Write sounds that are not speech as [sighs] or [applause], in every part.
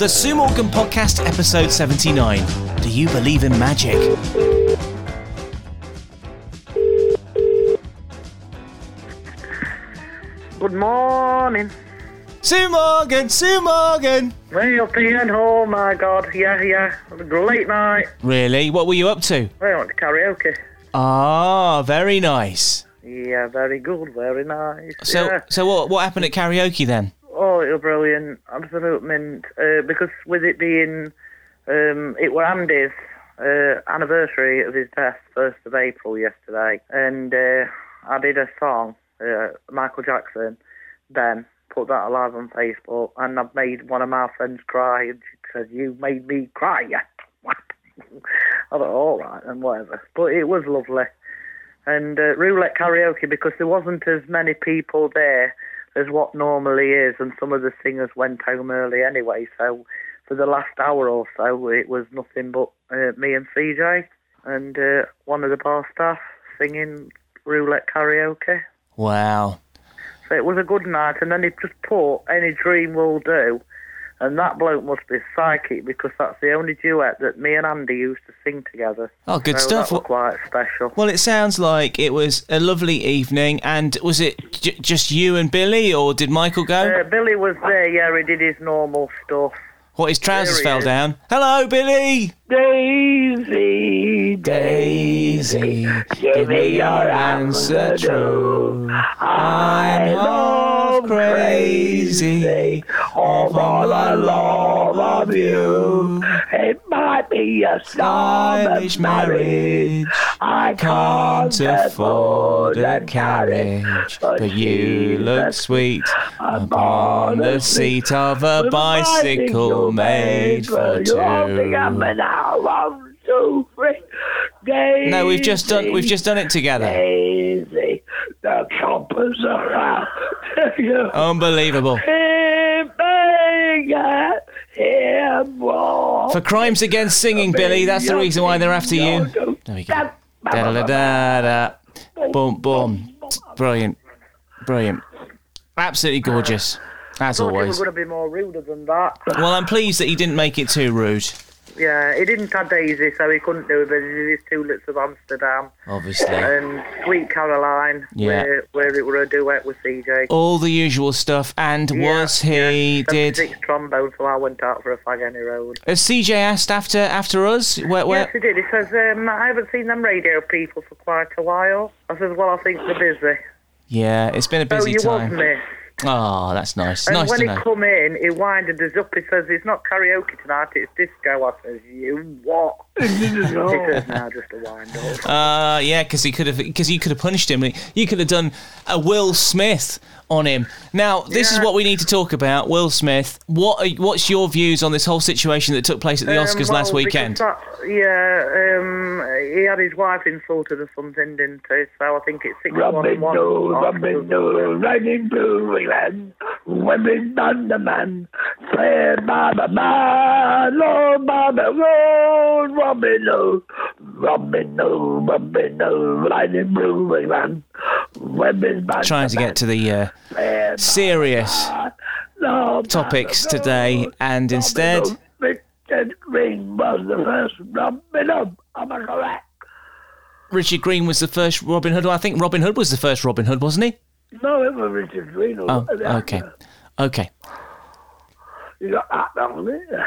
The Sue Morgan Podcast, episode 79. Do you believe in magic? Good morning. Sue Morgan, Sue Morgan! Way up again. Oh my god. Yeah, yeah. Late night. Really? What were you up to? I went to karaoke. Ah, very nice. Yeah, very good. Very nice. So, yeah. so what, what happened at karaoke then? Oh, it was brilliant. Absolute mint. Uh, because with it being, um, it were Andy's uh, anniversary of his death, 1st of April yesterday. And uh, I did a song, uh, Michael Jackson, then put that live on Facebook. And I've made one of my friends cry. And she said, You made me cry, you twat." [laughs] I thought, all right, and whatever. But it was lovely. And uh, roulette karaoke, because there wasn't as many people there as what normally is, and some of the singers went home early anyway. So for the last hour or so, it was nothing but uh, me and CJ and uh, one of the bar staff singing roulette karaoke. Wow. So it was a good night, and then he just put "Any Dream Will Do," and that bloke must be psychic because that's the only duet that me and Andy used to sing together. Oh, good so stuff. That was quite special. Well, it sounds like it was a lovely evening, and was it j- just you and Billy, or did Michael go? Uh, Billy was there, yeah, he did his normal stuff. what, his trousers he fell is. down? Hello, Billy! Daisy, Daisy, give me your answer true. I'm half crazy of all the love of you. It might be a Stylish marriage, I can't afford a carriage, but you look sweet upon the seat of a bicycle made for two. now. One, two, three. Daisy, No, we've just done we've just done it together. Daisy, the choppers are out. You [laughs] Unbelievable. bigger, here more. For crimes against singing, Billy, that's the reason why they're after you. There we go. Da da da da. Boom, boom. Brilliant. Brilliant. Absolutely gorgeous. As thought he was always. going to be more ruder than that. Well, I'm pleased that he didn't make it too rude. Yeah, he didn't have Daisy, so he couldn't do it, but he did his Tulips of Amsterdam Obviously. and Sweet Caroline, Yeah. where, where it were a duet with CJ. All the usual stuff. And Yeah, was he yeah. did Six trombone, so I went out for a fag any road. has CJ asked after after us? Where, where Yes, he did. He says, um, I haven't seen them radio people for quite a while. I says, well, I think they're busy. Yeah, it's been a busy So you time. was missed. Oh, that's nice. And nice when to he know. come in, he winded us up. He says, it's not karaoke tonight, it's disco. I says, you what? [laughs] he says, no, just a wind up. Uh, yeah, because he could have, because you could have punished him. You could have done a Will Smith on him. Now, this is what we need to talk about. Will Smith. What? Are, what's your views on this whole situation that took place at the Um, Oscars well, last weekend? That, yeah, um, he had his wife insulted or something, didn't he? So I think it's six one Robin one. Hood, Robin Hood, riding blue England, women on the man, by the man, oh, the road, Robin Hood, Robin Hood, Robin Hood, riding blue England, women by Trying to get to the uh, man, serious topics today, and instead, Richard Greene was the first Robin Hood, am I correct? Richard Greene was the first Robin Hood. I think Robin Hood was the first Robin Hood, wasn't he? No, it was Richard Greene. who Oh, was the okay, okay, You got that down there.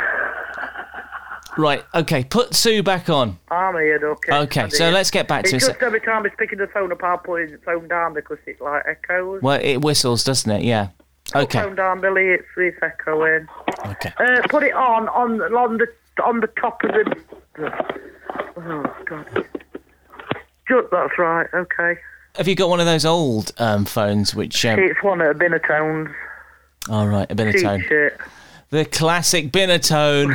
right, okay. Put Sue back on. I'm here, okay. Okay, so let's get back to It's it. just every time he's picking the phone up, I'll put his phone down because it like echoes. Well, it whistles, doesn't it? Yeah. Okay. Phone down, Billy. It's, it's echoing. Okay. Uh, put it on on on the on the top of the. Oh God. Ju- That's right. Okay. Have you got one of those old um, phones which? Um, It's one of the Binatones. all right, a Binatone. The classic Binatone.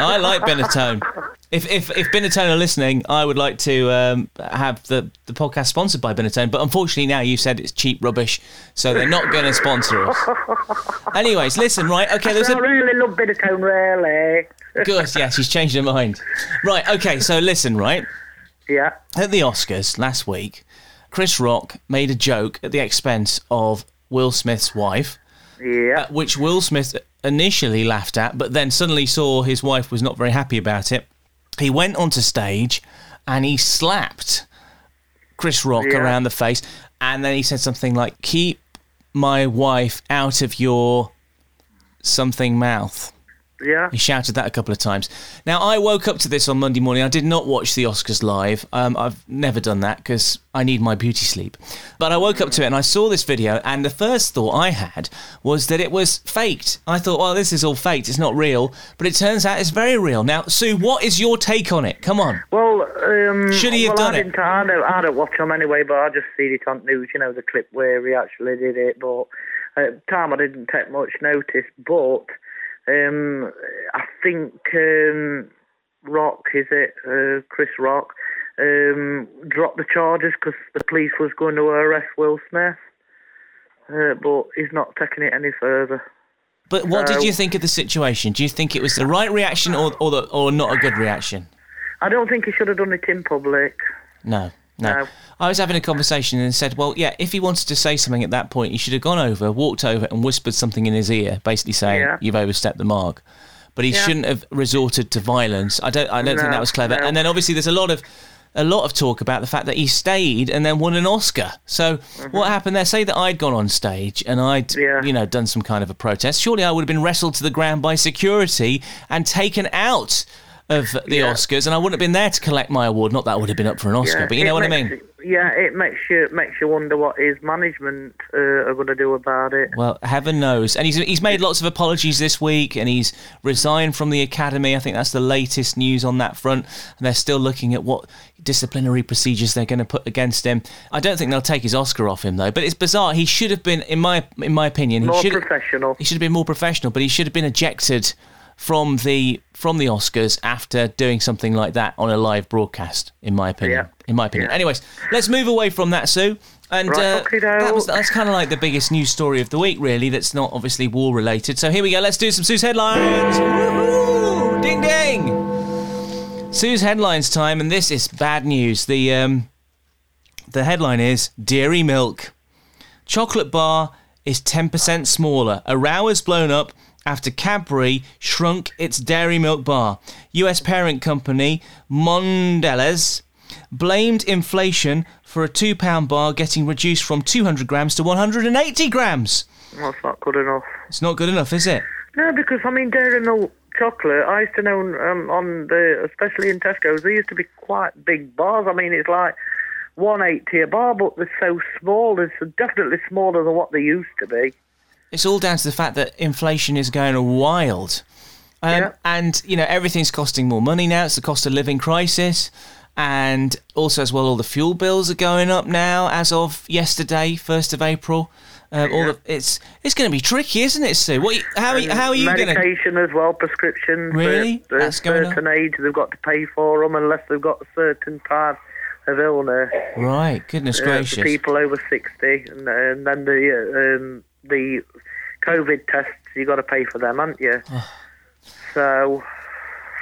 I like Binatone. [laughs] If if if Binatone are listening, I would like to um, have the the podcast sponsored by Binatone. But unfortunately, now you said it's cheap rubbish, so they're not going to sponsor us. [laughs] Anyways, listen, right? Okay, there's I a really love Binatone, really. [laughs] good. Yeah, she's changed her mind. Right. Okay. So listen, right. Yeah. At the Oscars last week, Chris Rock made a joke at the expense of Will Smith's wife, Yeah. Uh, which Will Smith initially laughed at, but then suddenly saw his wife was not very happy about it. He went onto stage and he slapped Chris Rock Yeah. around the face, and then he said something like, "Keep my wife out of your something mouth." Yeah. He shouted that a couple of times. Now, I woke up to this on Monday morning. I did not watch the Oscars live. Um, I've never done that because I need my beauty sleep. But I woke up to it and I saw this video, and the first thought I had was that it was faked. I thought, well, this is all faked. It's not real. But it turns out it's very real. Now, Sue, what is your take on it? Come on. Well, um, Should he have well, done I it? I, don't, I don't watch them anyway, but I just seen it on news, you know, the clip where he actually did it. But at the time, I didn't take much notice. But um, I think um, Rock, is it uh, Chris Rock, um, dropped the charges because the police was going to arrest Will Smith. Uh, but he's not taking it any further. But what did you think of the situation? Do you think it was the right reaction or, or, the, or not a good reaction? I don't think he should have done it in public. No, no, No. I was having a conversation and said, well, yeah, if he wanted to say something at that point, he should have gone over, walked over, and whispered something in his ear, basically saying, Yeah. "You've overstepped the mark." But he Yeah. shouldn't have resorted to violence. I don't. I don't think that was clever. no. And then obviously there's a lot of. A lot of talk about the fact that he stayed and then won an Oscar. So what happened there? Say that I'd gone on stage and I'd, Mm-hmm. Yeah. you know, done some kind of a protest. Surely I would have been wrestled to the ground by security and taken out of the Yeah. Oscars, and I wouldn't have been there to collect my award. Not that I would have been up for an Oscar, but you it know what I mean. Yeah, it makes you makes you wonder what his management uh, are going to do about it. Well, heaven knows. And he's he's made lots of apologies this week, and he's resigned from the academy. I think that's the latest news on that front. And they're still looking at what disciplinary procedures they're going to put against him. I don't think they'll take his Oscar off him though. But it's bizarre. He should have been, in my in my opinion, he More should professional. he should have been more professional. But he should have been ejected from the from the Oscars after doing something like that on a live broadcast. In my opinion. Yeah. In my opinion. Yeah. Anyways, let's move away from that, Sue. And Right, uh, that was that's kind of like the biggest news story of the week, really. That's not obviously war related. So here we go. Let's do some Sue's headlines. Woohoo! Ding ding. Sue's headlines time, and this is bad news. The um, the headline is Dairy Milk. Chocolate bar is 10% smaller. A row has blown up after Cadbury shrunk its dairy milk bar. US parent company Mondelez blamed inflation for a two pound bar getting reduced from 200 grams to 180 grams. That's not good enough. It's not good enough, is it? No, because I mean, dairy milk chocolate. I used to know um, on the, especially in Tesco's, they used to be quite big bars. I mean, it's like 180 a bar, but they're so small. They're definitely smaller than what they used to be. It's all down to the fact that inflation is going wild. Um, Yeah. And, you know, everything's costing more money now. It's the cost of living crisis. And also, as well, all the fuel bills are going up now as of yesterday, 1st of April. Um, all the, it's it's going to be tricky, isn't it, Sue? What, how, are you- how are you going to. Medication as well, prescriptions. Really? For, That's a going certain age, they've got to pay for them unless they've got a certain type of illness. Right, goodness uh, gracious. people over 60, and, and then the um, the COVID tests, you got to pay for them, haven't you? [sighs] so,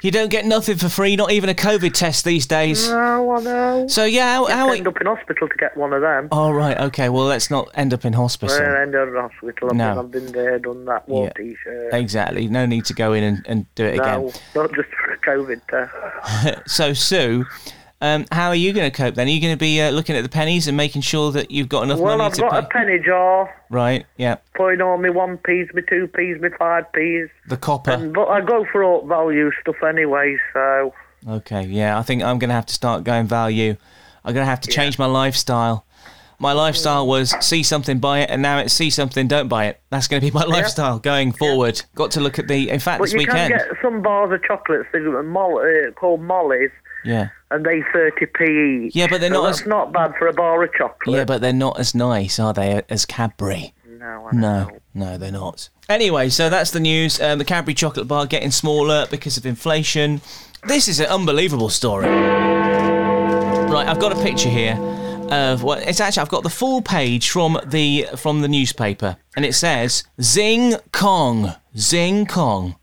You don't get nothing for free, not even a COVID test these days. no, I know. So, yeah, how. how end up in hospital to get one of them. oh, right, okay. Well, let's not end up in hospital. Well, end up in hospital. I've, No. been, I've been there, done that, wore Yeah. t-shirt. Exactly. No need to go in and, and do it again. No, not just for a COVID test. [laughs] So, Sue, um, how are you going to cope then? Are you going to be uh, looking at the pennies and making sure that you've got enough Well, money I've to got pay? a penny jar, Right, yeah. putting all my one p's, my two p's, my five p's. The copper. But I go for all value stuff anyway, so Okay, yeah. I think I'm going to have to start going value. I'm going to have to change my lifestyle. My lifestyle was see something, buy it, and now it's see something, don't buy it. That's going to be my lifestyle going forward. Got to look at the. In fact, But this you weekend. can get some bars of chocolates uh, called Molly's, Yeah. and they 30p each. Yeah, but they're So not that's as- not bad for a bar of chocolate. Yeah, but they're not as nice, are they, as Cadbury? No, I No, know. no, they're not. Anyway, so that's the news. Um, the Cadbury chocolate bar getting smaller because of inflation. This is an unbelievable story. Right, I've got a picture here of what it's actually. I've got the full page from the from the newspaper, and it says Zing Kong, Zing Kong,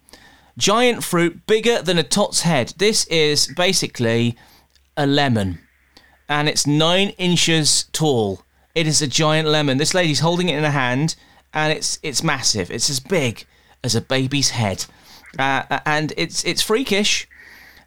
giant fruit bigger than a tot's head. This is basically a lemon and it's nine inches tall. It is a giant lemon. This lady's holding it in her hand, and it's it's massive. It's as big as a baby's head, uh, and it's it's freakish.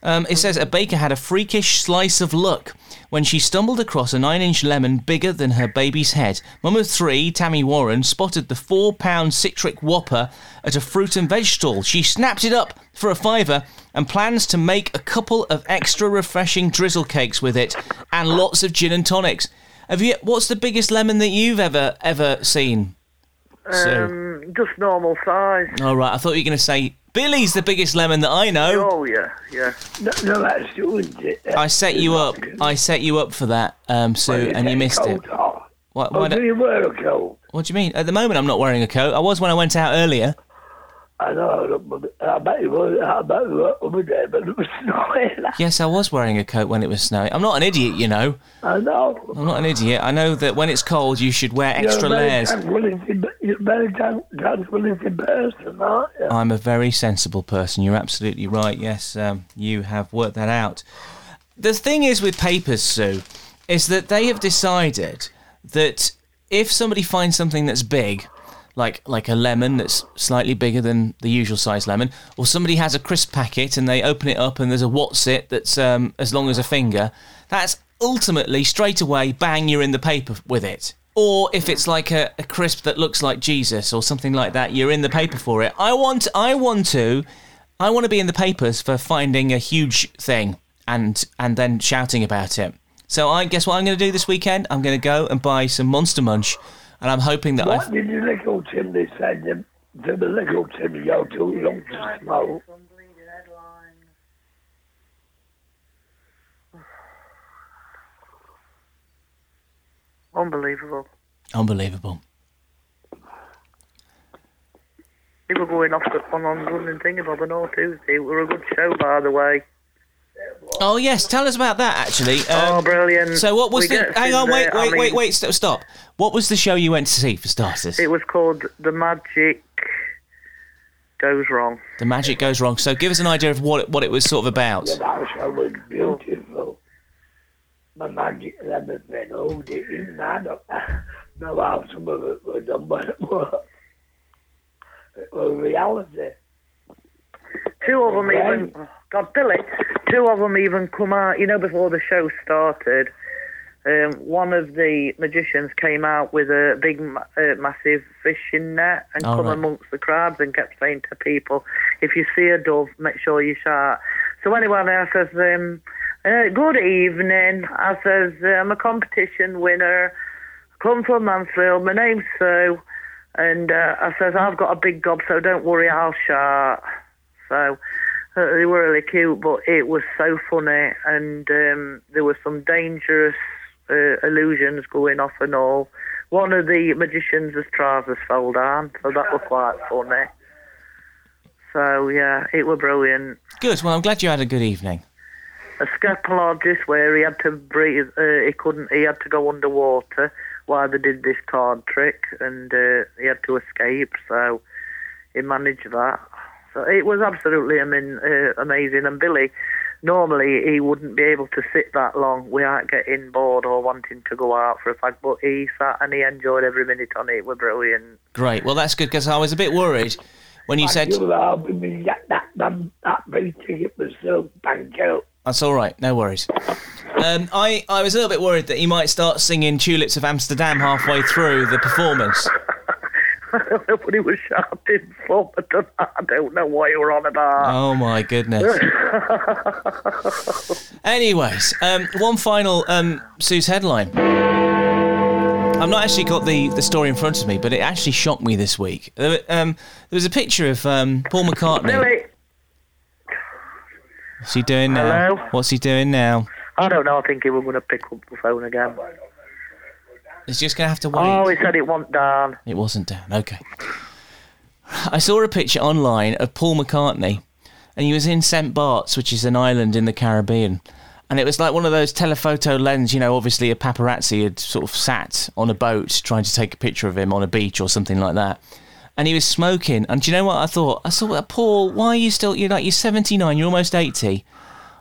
Um, it says a baker had a freakish slice of luck when she stumbled across a nine inch lemon bigger than her baby's head. Mum of three, Tammy Warren, spotted the four pound citric whopper at a fruit and veg stall. She snapped it up for a fiver and plans to make a couple of extra refreshing drizzle cakes with it and lots of gin and tonics. Have you? What's the biggest lemon that you've ever ever seen? Sue? Um, just normal size. All right, I thought you were going to say Billy's the biggest lemon that I know. Oh yeah, yeah. No, no that's doing it. I set you up. I set you up for that, um, Sue, and you missed it. Oh, Why, oh why do don't- you wear a coat? what do you mean? At the moment, I'm not wearing a coat. I was when I went out earlier. Yes, I was wearing a coat when it was snowing. I'm not an idiot, you know. I know. I'm not an idiot. I know that when it's cold, you should wear extra you're layers. You're a very tran- tranquility person, aren't you? I'm a very sensible person. You're absolutely right. Yes, um, you have worked that out. The thing is with papers, Sue, is that they have decided that if somebody finds something that's big, like like a lemon that's slightly bigger than the usual size lemon, or somebody has a crisp packet and they open it up and there's a what's it that's um, as long as a finger, that's ultimately straight away bang you're in the paper with it. Or if it's like a, a crisp that looks like Jesus or something like that, you're in the paper for it. I want I want to I want to be in the papers for finding a huge thing and and then shouting about it. So I guess what I'm going to do this weekend? I'm going to go and buy some Monster Munch, and I'm hoping that What I. did the little Timmy say to to the little Timmy go too young to smoke? [sighs] Unbelievable. Unbelievable. They were going off the on on running about the all Tuesday. It were a good show, by the way. Oh yes, tell us about that actually. oh, Um, brilliant. so what was We the? Hang on, wait, the- I wait, wait, wait, stop, stop. What was the show you went to see for starters? It was called The Magic Goes Wrong. the magic goes wrong. So give us an idea of what it, what it was sort of about. The house was beautiful. My magic lemon been hold it in I don't know how some of it was done, but it was, it was reality. Two of them Right. even, God, Billy, two of them even come out, you know, before the show started. Um, one of the magicians came out with a big, uh, massive fishing net and All come right. amongst the crabs and kept saying to people, if you see a dove, make sure you shout. So anyway, I says, um, uh, good evening. I says, I'm a competition winner. Come from Mansfield. My name's Sue. And uh, I says, I've got a big gob, so don't worry, I'll shout. So they were really cute, but it was so funny, and um, there were some dangerous uh, illusions going off and all. One of the magicians' trousers fell down, so that was quite funny. So yeah, it was brilliant. Good. Well, I'm glad you had a good evening. A scapologist where he had to breathe, uh, he couldn't, he had to go underwater while they did this card trick, and uh, he had to escape. So he managed that. So it was absolutely I mean, uh, amazing. And Billy, normally he wouldn't be able to sit that long without getting bored or wanting to go out for a fag, but he sat and he enjoyed every minute on it. It was brilliant. Great. Well, that's good because I was a bit worried when you said You were me get that, that, that big ticket myself. Thank you. That's all right. No worries. Um, I, I was a little bit worried that he might start singing Tulips of Amsterdam halfway through the performance. [laughs] but he was shouting for I don't know why you were on about. Oh my goodness. [laughs] Anyways, um, one final um, Sue's headline. I've not actually got the, the story in front of me, but it actually shocked me this week. There, um, there was a picture of um, Paul McCartney. Billy, What's he doing now? Hello? What's he doing now? I don't know. I think he was going to pick up the phone again. He's just going to have to wait. Oh, he said it went down. It wasn't down. Okay. I saw a picture online of Paul McCartney, and he was in St. Bart's, which is an island in the Caribbean. And it was like one of those telephoto lens, you know, obviously a paparazzi had sort of sat on a boat trying to take a picture of him on a beach or something like that. And he was smoking. And do you know what I thought? I thought, Paul, why are you still, you're like, you're 79, you're almost 80.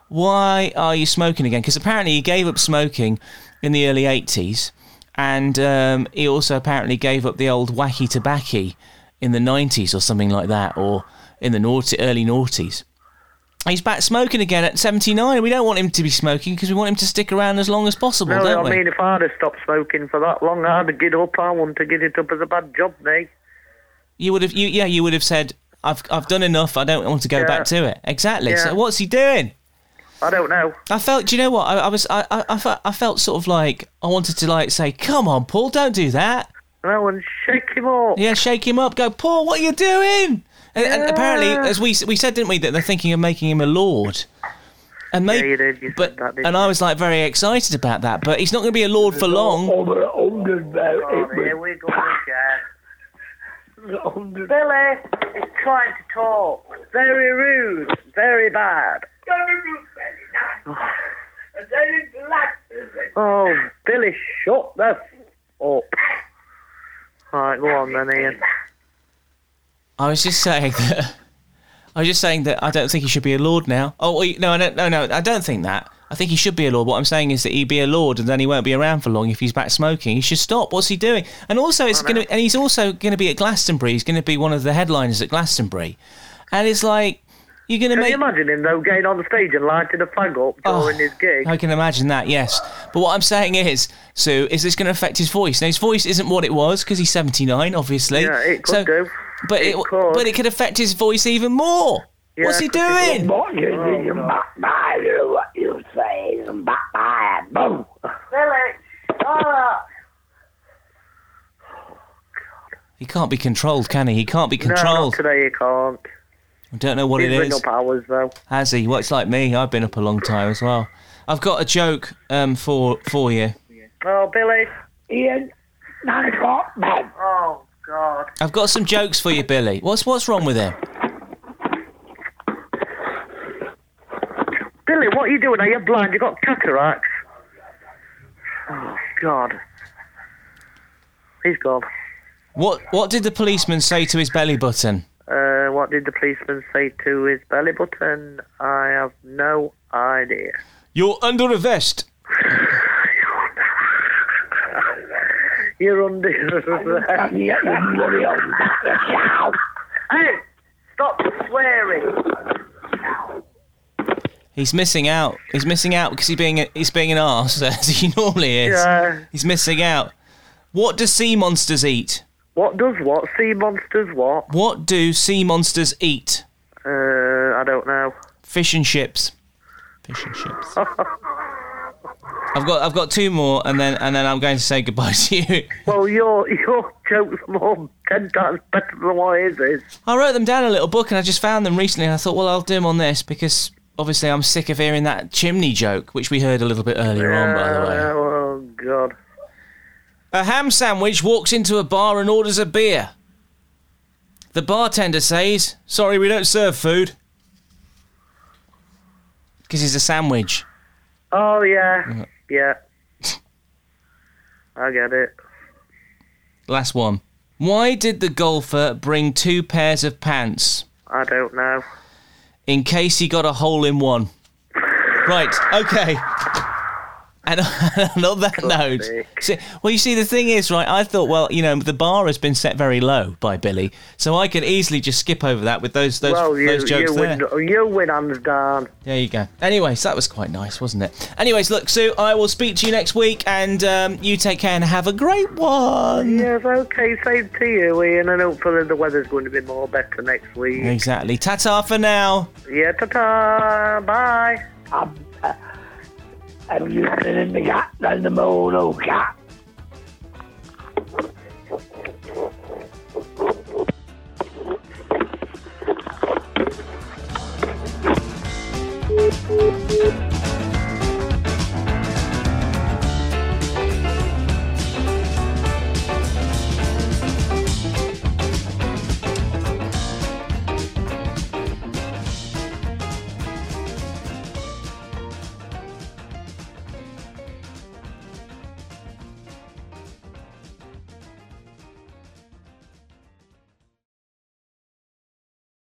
Why are you smoking again? Because apparently he gave up smoking in the early 80s. And um, he also apparently gave up the old wacky tobacco in the 90s or something like that, or in the naughty, early noughties. He's back smoking again at 79. We don't want him to be smoking because we want him to stick around as long as possible, No, don't I we? mean, if I'd have stopped smoking for that long, I'd have get up. I want to get it up as a bad job, me. You would have, you, yeah, you would have said, "I've, I've done enough. I don't want to go Yeah. back to it." Exactly. Yeah. So what's he doing? I don't know. I felt. Do you know what? I, I was. I, I, I, felt, I felt sort of like I wanted to like say, "Come on, Paul, don't do that." No, and shake him up. Yeah, shake him up. Go, Paul. What are you doing? And, and apparently, as we we said, didn't we, that they're thinking of making him a lord. And maybe, you did, you said but that, didn't and I was like very excited about that. But he's not going to be a lord for long. Over a hundred Oh, here we go again. [laughs] was a hundred. Billy is trying to talk. Very rude. Very bad. Oh, Billy, shut the f- up. Right, go on then, Ian. I was just saying that. I was just saying that I don't think he should be a lord now. Oh wait, no, I don't, no, no, I don't think that. I think he should be a lord. What I'm saying is that he'd be a lord, and then he won't be around for long if he's back smoking. He should stop. What's he doing? And also, it's gonna, and he's also gonna be at Glastonbury. He's gonna be one of the headliners at Glastonbury, and it's like you're gonna Can make. you imagine him, though, getting on the stage and lighting a flag up oh, during his gig? I can imagine that, yes. But what I'm saying is, Sue, is this going to affect his voice? Now, his voice isn't what it was because he's 79, obviously. Yeah, it could so, do. But It it, could. but it could affect his voice even more. Yeah, What's he it could be doing? What oh, you do, what you say. Boom. Billy, shut up. He can't be controlled, can he? He can't be controlled. No, not controlled. today he can't. I don't know what He's it been up hours, though. Has he? Well, it's like me. I've been up a long time as well. I've got a joke um, for for you. Oh, Billy. Ian, nine o'clock, man. Oh, God. I've got some jokes for you, Billy. What's what's wrong with him? Billy, what are you doing? Are you blind? You got cataracts? Oh, God. He's gone. What what did the policeman say to his belly button? Uh, what did the policeman say to his belly button? I have no idea. You're under arrest. You're under. And yet you bloody old bastard. hey, stop swearing. He's missing out. He's missing out because he's being a, he's being an arse [laughs] as he normally is. Yeah. He's missing out. What do sea monsters eat? What does what? Sea monsters what? What do sea monsters eat? Uh, I don't know. Fish and chips. Fish and chips. [laughs] I've got I've got two more and then and then I'm going to say goodbye [laughs] to you. Well, your your jokes are more ten times better than what his is. I wrote them down in a little book and I just found them recently and I thought, well, I'll do them on this because obviously I'm sick of hearing that chimney joke, which we heard a little bit earlier on, by the way. Oh God. A ham sandwich walks into a bar and orders a beer. The bartender says, Sorry, we don't serve food. Because it's a sandwich. Oh yeah, yeah. I get it. Last one. Why did the golfer bring two pairs of pants? I don't know. In case he got a hole in one. Right, okay. [laughs] And on that note, sake. see, well, you see, the thing is, right? I thought, well, you know, the bar has been set very low by Billy, so I could easily just skip over that with those those, well, you those jokes you there. win. You win hands down. There you go. Anyways, that was quite nice, wasn't it? Anyways, look, Sue, I will speak to you next week, and um, you take care and have a great one. Yes, okay. Same to you, Ian, and hopefully the weather's going to be more better next week. Exactly. Ta-ta for now. Yeah, ta-ta. Bye. I'm, been in the cat and the moon, oh cat?